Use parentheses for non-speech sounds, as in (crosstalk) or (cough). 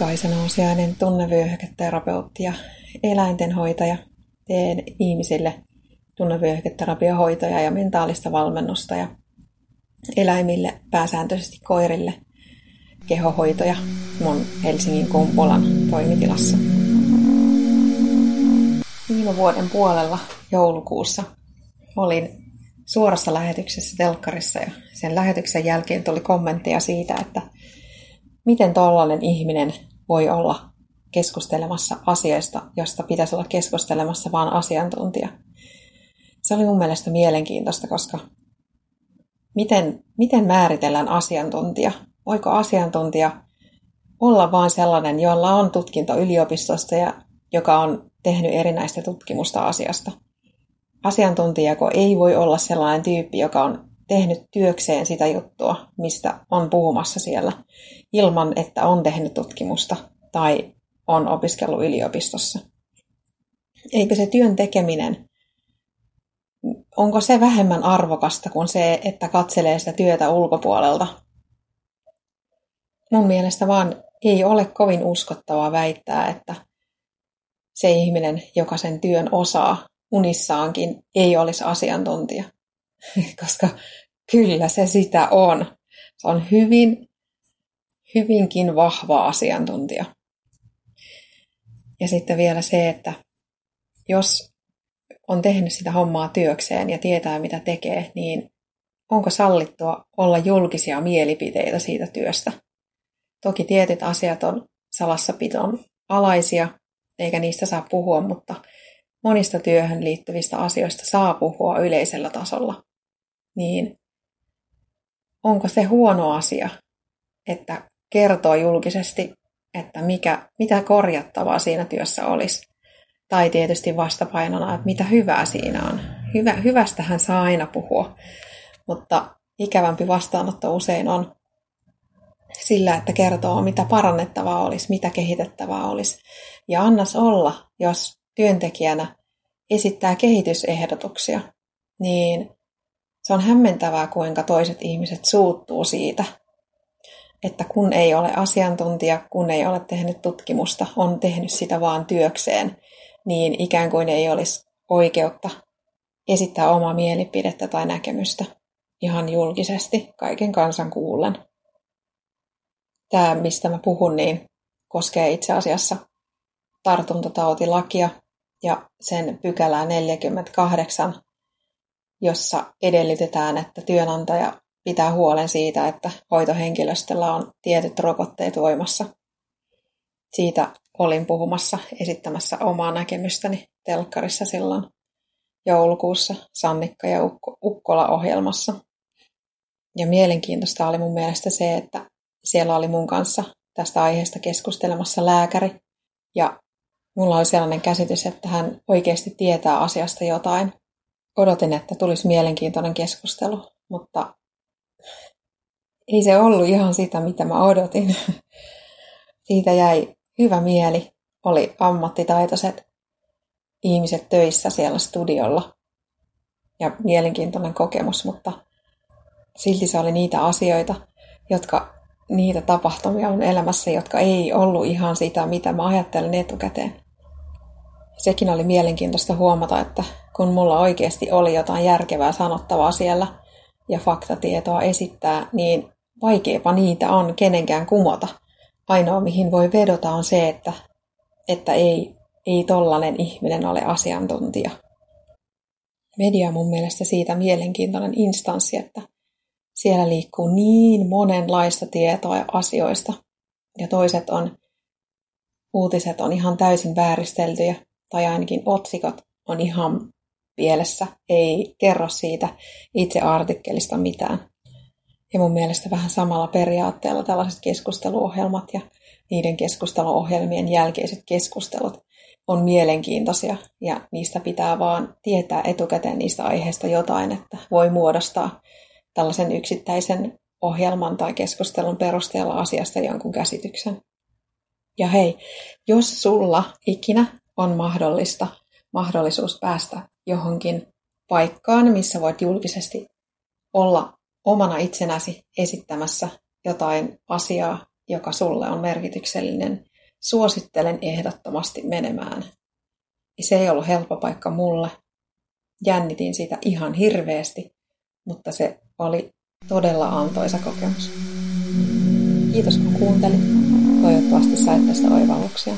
Kaisa Nousiainen, tunnevyöhyketerapeutti ja eläintenhoitaja. Teen ihmisille tunnevyöhyketerapiohoitoja ja mentaalista valmennusta ja eläimille, pääsääntöisesti koirille, kehohoitoja mun Helsingin Kumpulan toimitilassa. Viime vuoden puolella joulukuussa olin suorassa lähetyksessä telkkarissa ja sen lähetyksen jälkeen tuli kommentteja siitä, että miten tollainen ihminen voi olla keskustelemassa asioista, josta pitäisi olla keskustelemassa vain asiantuntija. Se oli mun mielestä mielenkiintoista, koska miten, miten määritellään asiantuntija? Voiko asiantuntija olla vain sellainen, jolla on tutkinto yliopistosta ja joka on tehnyt erinäistä tutkimusta asiasta? Asiantuntijako ei voi olla sellainen tyyppi, joka on tehnyt työkseen sitä juttua, mistä on puhumassa siellä, ilman että on tehnyt tutkimusta tai on opiskellut yliopistossa. Eikö se työn tekeminen, onko se vähemmän arvokasta kuin se, että katselee sitä työtä ulkopuolelta? Mun mielestä vaan ei ole kovin uskottavaa väittää, että se ihminen, joka sen työn osaa unissaankin, ei olisi asiantuntija. (laughs) Koska Kyllä se sitä on. Se on hyvin, hyvinkin vahva asiantuntija. Ja sitten vielä se, että jos on tehnyt sitä hommaa työkseen ja tietää mitä tekee, niin onko sallittua olla julkisia mielipiteitä siitä työstä? Toki tietyt asiat on salassapiton alaisia, eikä niistä saa puhua, mutta monista työhön liittyvistä asioista saa puhua yleisellä tasolla. Niin onko se huono asia, että kertoo julkisesti, että mikä, mitä korjattavaa siinä työssä olisi. Tai tietysti vastapainona, että mitä hyvää siinä on. Hyvä, hyvästähän saa aina puhua, mutta ikävämpi vastaanotto usein on sillä, että kertoo, mitä parannettavaa olisi, mitä kehitettävää olisi. Ja annas olla, jos työntekijänä esittää kehitysehdotuksia, niin se on hämmentävää, kuinka toiset ihmiset suuttuu siitä, että kun ei ole asiantuntija, kun ei ole tehnyt tutkimusta, on tehnyt sitä vaan työkseen, niin ikään kuin ei olisi oikeutta esittää omaa mielipidettä tai näkemystä ihan julkisesti kaiken kansan kuullen. Tämä, mistä mä puhun, niin koskee itse asiassa tartuntatautilakia ja sen pykälää 48 jossa edellytetään, että työnantaja pitää huolen siitä, että hoitohenkilöstöllä on tietyt rokotteet voimassa. Siitä olin puhumassa, esittämässä omaa näkemystäni telkkarissa silloin joulukuussa Sannikka ja Ukkola-ohjelmassa. Ja mielenkiintoista oli mun mielestä se, että siellä oli mun kanssa tästä aiheesta keskustelemassa lääkäri. Ja mulla oli sellainen käsitys, että hän oikeasti tietää asiasta jotain odotin, että tulisi mielenkiintoinen keskustelu, mutta ei se ollut ihan sitä, mitä mä odotin. (laughs) Siitä jäi hyvä mieli. Oli ammattitaitoiset ihmiset töissä siellä studiolla ja mielenkiintoinen kokemus, mutta silti se oli niitä asioita, jotka, niitä tapahtumia mun elämässä, jotka ei ollut ihan sitä, mitä mä ajattelin etukäteen. Sekin oli mielenkiintoista huomata, että kun mulla oikeasti oli jotain järkevää sanottavaa siellä ja faktatietoa esittää, niin vaikeapa niitä on kenenkään kumota. Ainoa mihin voi vedota on se, että, että ei, ei tollanen ihminen ole asiantuntija. Media on mun mielestä siitä mielenkiintoinen instanssi, että siellä liikkuu niin monenlaista tietoa ja asioista. Ja toiset on, uutiset on ihan täysin vääristeltyjä, tai ainakin otsikot on ihan pielessä, ei kerro siitä itse artikkelista mitään. Ja mun mielestä vähän samalla periaatteella tällaiset keskusteluohjelmat ja niiden keskusteluohjelmien jälkeiset keskustelut on mielenkiintoisia ja niistä pitää vaan tietää etukäteen niistä aiheista jotain, että voi muodostaa tällaisen yksittäisen ohjelman tai keskustelun perusteella asiasta jonkun käsityksen. Ja hei, jos sulla ikinä on mahdollista mahdollisuus päästä johonkin paikkaan, missä voit julkisesti olla omana itsenäsi esittämässä jotain asiaa, joka sulle on merkityksellinen, suosittelen ehdottomasti menemään. Se ei ollut helppo paikka mulle. Jännitin sitä ihan hirveästi, mutta se oli todella antoisa kokemus. Kiitos kun kuuntelit. Toivottavasti sait tästä oivalluksia.